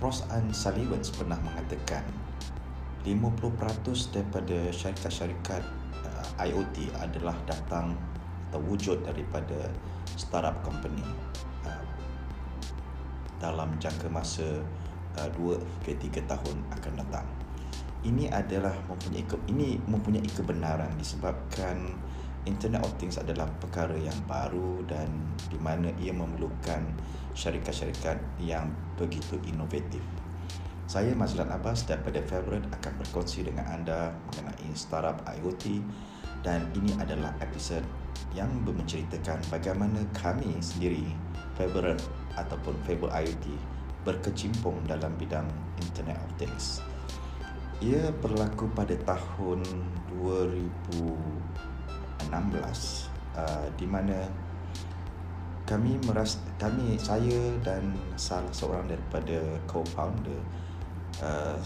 Frost and Sullivan pernah mengatakan 50% daripada syarikat-syarikat uh, IoT adalah datang atau wujud daripada startup company uh, dalam jangka masa uh, 2 ke 3 tahun akan datang. Ini adalah mempunyai ini mempunyai kebenaran disebabkan Internet of Things adalah perkara yang baru dan di mana ia memerlukan syarikat-syarikat yang begitu inovatif. Saya Mazlan Abbas daripada Favorite akan berkongsi dengan anda mengenai startup IoT dan ini adalah episod yang menceritakan bagaimana kami sendiri Favorite ataupun Favorite IoT berkecimpung dalam bidang Internet of Things. Ia berlaku pada tahun 2016 uh, di mana kami meras kami saya dan salah seorang daripada co-founder uh,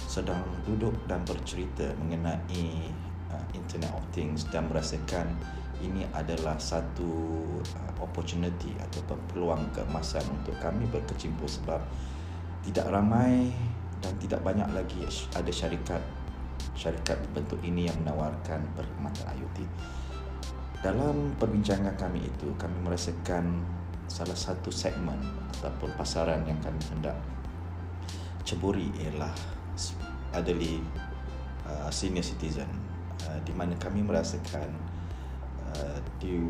sedang duduk dan bercerita mengenai uh, Internet of Things dan merasakan ini adalah satu uh, opportunity atau peluang keemasan untuk kami berkecimpung sebab tidak ramai dan tidak banyak lagi ada syarikat syarikat bentuk ini yang menawarkan perkhidmatan IoT. Dalam perbincangan kami itu, kami merasakan salah satu segmen ataupun pasaran yang kami hendak ceburi ialah adalah uh, senior citizen uh, di mana kami merasakan uh, di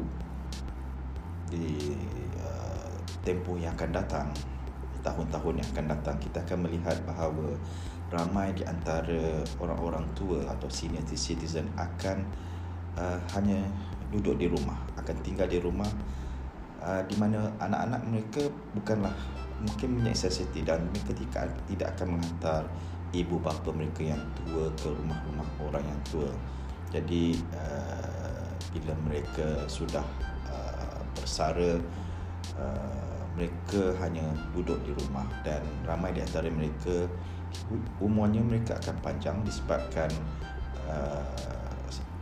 di tempoh yang akan datang tahun-tahun yang akan datang kita akan melihat bahawa ramai di antara orang-orang tua atau senior citizen akan uh, hanya duduk di rumah akan tinggal di rumah uh, di mana anak-anak mereka bukanlah mungkin necessity dan mereka tidak, tidak akan menghantar ibu bapa mereka yang tua ke rumah-rumah orang yang tua. Jadi uh, bila mereka sudah uh, bersara uh, mereka hanya duduk di rumah dan ramai di antara mereka umurnya mereka akan panjang disebabkan uh,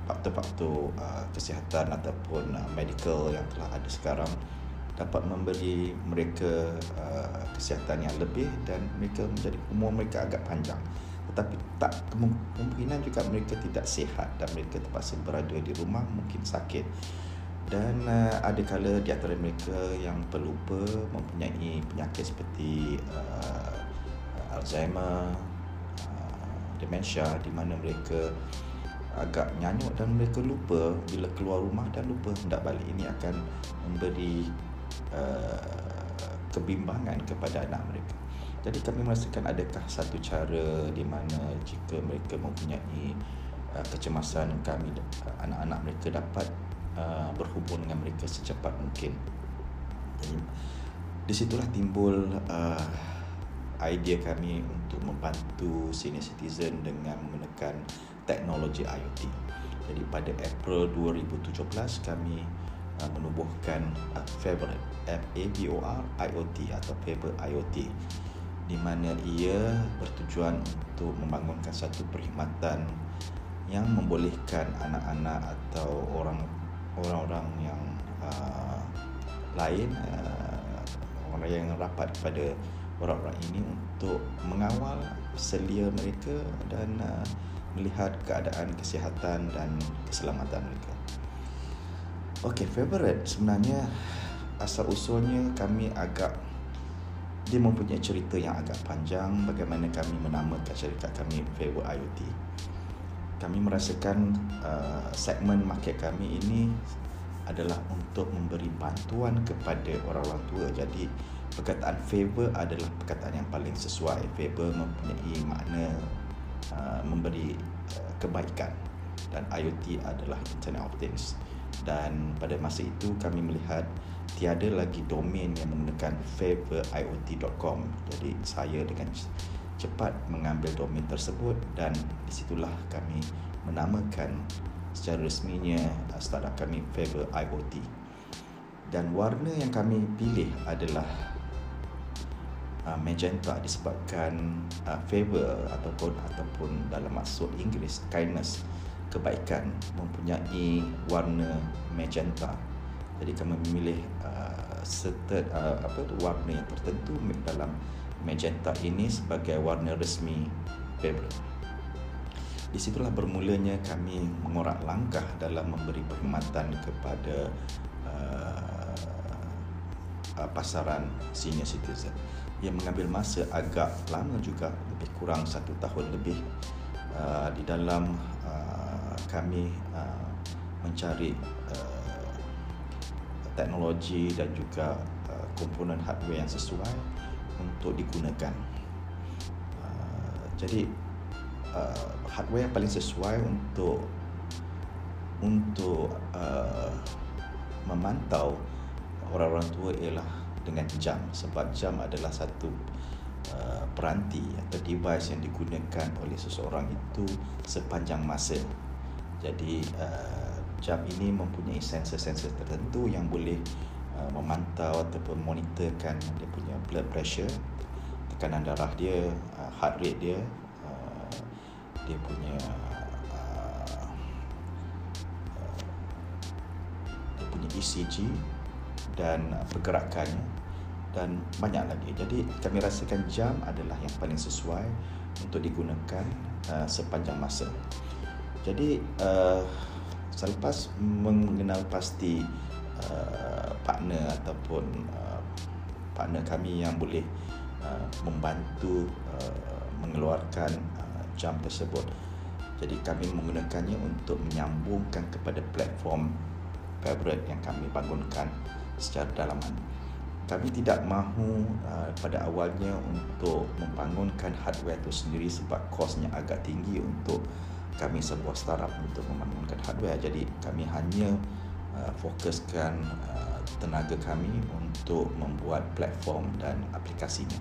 faktor-faktor uh, kesihatan ataupun uh, medical yang telah ada sekarang dapat memberi mereka uh, kesihatan yang lebih dan mereka menjadi umur mereka agak panjang. Tetapi tak kemungkinan juga mereka tidak sihat dan mereka terpaksa berada di rumah mungkin sakit. Dan uh, ada kala di antara mereka yang pelupa mempunyai penyakit seperti uh, Alzheimer, uh, dementia di mana mereka agak nyanyuk dan mereka lupa bila keluar rumah dan lupa hendak balik ini akan memberi uh, kebimbangan kepada anak mereka. Jadi kami merasakan adakah satu cara di mana jika mereka mempunyai uh, kecemasan kami uh, anak-anak mereka dapat Uh, berhubung dengan mereka secepat mungkin. Di situlah timbul uh, idea kami untuk membantu senior citizen dengan menggunakan teknologi IoT. Jadi pada April 2017 kami uh, menubuhkan uh, Favorite F A B O R I O T atau Favorite IoT di mana ia bertujuan untuk membangunkan satu perkhidmatan yang membolehkan anak-anak atau orang orang-orang yang uh, lain uh, orang yang rapat kepada orang-orang ini untuk mengawal selia mereka dan uh, melihat keadaan kesihatan dan keselamatan mereka. Okey, favorite sebenarnya asal usulnya kami agak dia mempunyai cerita yang agak panjang bagaimana kami menamakan syarikat kami Favorite IoT kami merasakan uh, segmen market kami ini adalah untuk memberi bantuan kepada orang-orang tua. Jadi perkataan favor adalah perkataan yang paling sesuai. Favor mempunyai makna uh, memberi uh, kebaikan dan IoT adalah Internet of Things. Dan pada masa itu kami melihat tiada lagi domain yang menggunakan favoriot.com. Jadi saya dengan cepat mengambil domain tersebut dan disitulah kami menamakan secara resminya uh, startup kami Faber IoT dan warna yang kami pilih adalah uh, magenta disebabkan uh, favor ataupun ataupun dalam maksud Inggeris kindness kebaikan mempunyai warna magenta jadi kami memilih uh, certain uh, apa tu warna yang tertentu dalam magenta ini sebagai warna resmi favorite. Di situlah bermulanya kami mengorak langkah dalam memberi perkhidmatan kepada uh, uh, pasaran senior citizen yang mengambil masa agak lama juga lebih kurang satu tahun lebih uh, di dalam uh, kami uh, mencari uh, teknologi dan juga uh, komponen hardware yang sesuai untuk digunakan. Uh, jadi uh, hardware yang paling sesuai untuk untuk uh, memantau orang-orang tua ialah dengan jam sebab jam adalah satu uh, peranti atau device yang digunakan oleh seseorang itu sepanjang masa. Jadi uh, jam ini mempunyai sensor-sensor tertentu yang boleh uh, memantau ataupun monitorkan dia punya blood pressure, tekanan darah dia, uh, heart rate dia, uh, dia punya uh, dia punya ECG dan pergerakannya dan banyak lagi. Jadi kami rasakan jam adalah yang paling sesuai untuk digunakan uh, sepanjang masa. Jadi uh, selepas mengenal pasti uh, partner ataupun uh, partner kami yang boleh uh, membantu uh, mengeluarkan uh, jam tersebut. Jadi kami menggunakannya untuk menyambungkan kepada platform favorite yang kami bangunkan secara dalaman. Kami tidak mahu uh, pada awalnya untuk membangunkan hardware itu sendiri sebab kosnya agak tinggi untuk kami sebuah startup untuk membangunkan hardware jadi kami hanya uh, fokuskan uh, tenaga kami untuk membuat platform dan aplikasinya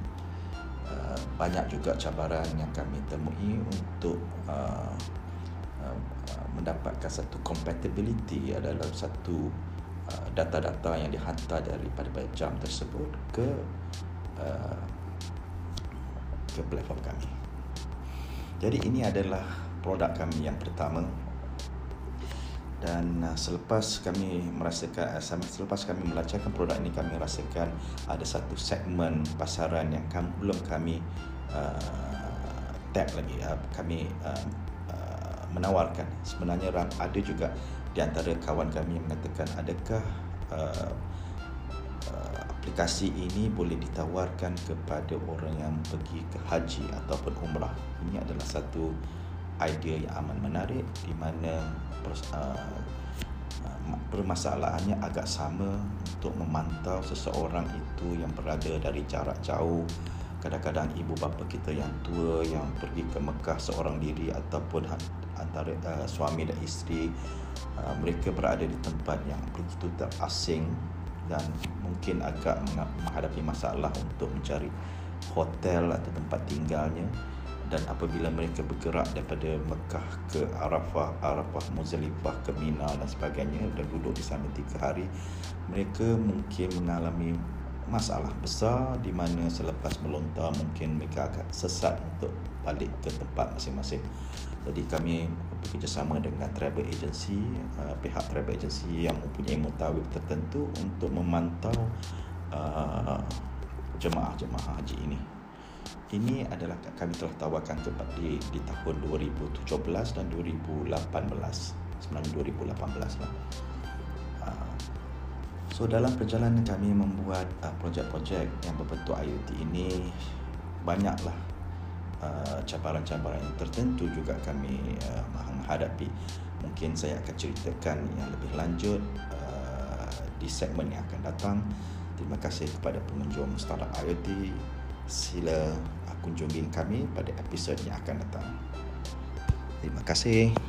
uh, banyak juga cabaran yang kami temui untuk uh, uh, mendapatkan satu compatibility adalah satu uh, data-data yang dihantar daripada jam tersebut ke uh, ke platform kami. Jadi ini adalah produk kami yang pertama. Dan uh, selepas kami merasakan uh, selepas kami melancarkan produk ini kami rasakan ada satu segmen pasaran yang kami, belum kami uh, tap lagi uh, kami uh, uh, menawarkan. Sebenarnya ada juga di antara kawan kami mengatakan adakah uh, uh, aplikasi ini boleh ditawarkan kepada orang yang pergi ke haji ataupun umrah? Ini adalah satu idea yang amat menarik di mana uh, uh, permasalahannya agak sama untuk memantau seseorang itu yang berada dari jarak jauh kadang-kadang ibu bapa kita yang tua yang pergi ke Mekah seorang diri ataupun antara uh, suami dan isteri uh, mereka berada di tempat yang begitu terasing dan mungkin agak menghadapi masalah untuk mencari hotel atau tempat tinggalnya. Dan apabila mereka bergerak daripada Mekah ke Arafah, Arafah, Muzdalifah ke Mina dan sebagainya dan duduk di sana tiga hari, mereka mungkin mengalami masalah besar di mana selepas melontar mungkin mereka akan sesat untuk balik ke tempat masing-masing. Jadi kami bekerjasama dengan travel agency, uh, pihak travel agency yang mempunyai mutawif tertentu untuk memantau uh, jemaah-jemaah haji ini. Ini adalah kami telah tawarkan kepada di, di tahun 2017 dan 2018 sebenarnya 2018 lah so dalam perjalanan kami membuat uh, projek-projek yang berbentuk IoT ini banyaklah uh, cabaran-cabaran yang tertentu juga kami uh, menghadapi mungkin saya akan ceritakan yang lebih lanjut uh, di segmen yang akan datang terima kasih kepada pengunjung startup IoT sila kunjungi kami pada episod yang akan datang. Terima kasih.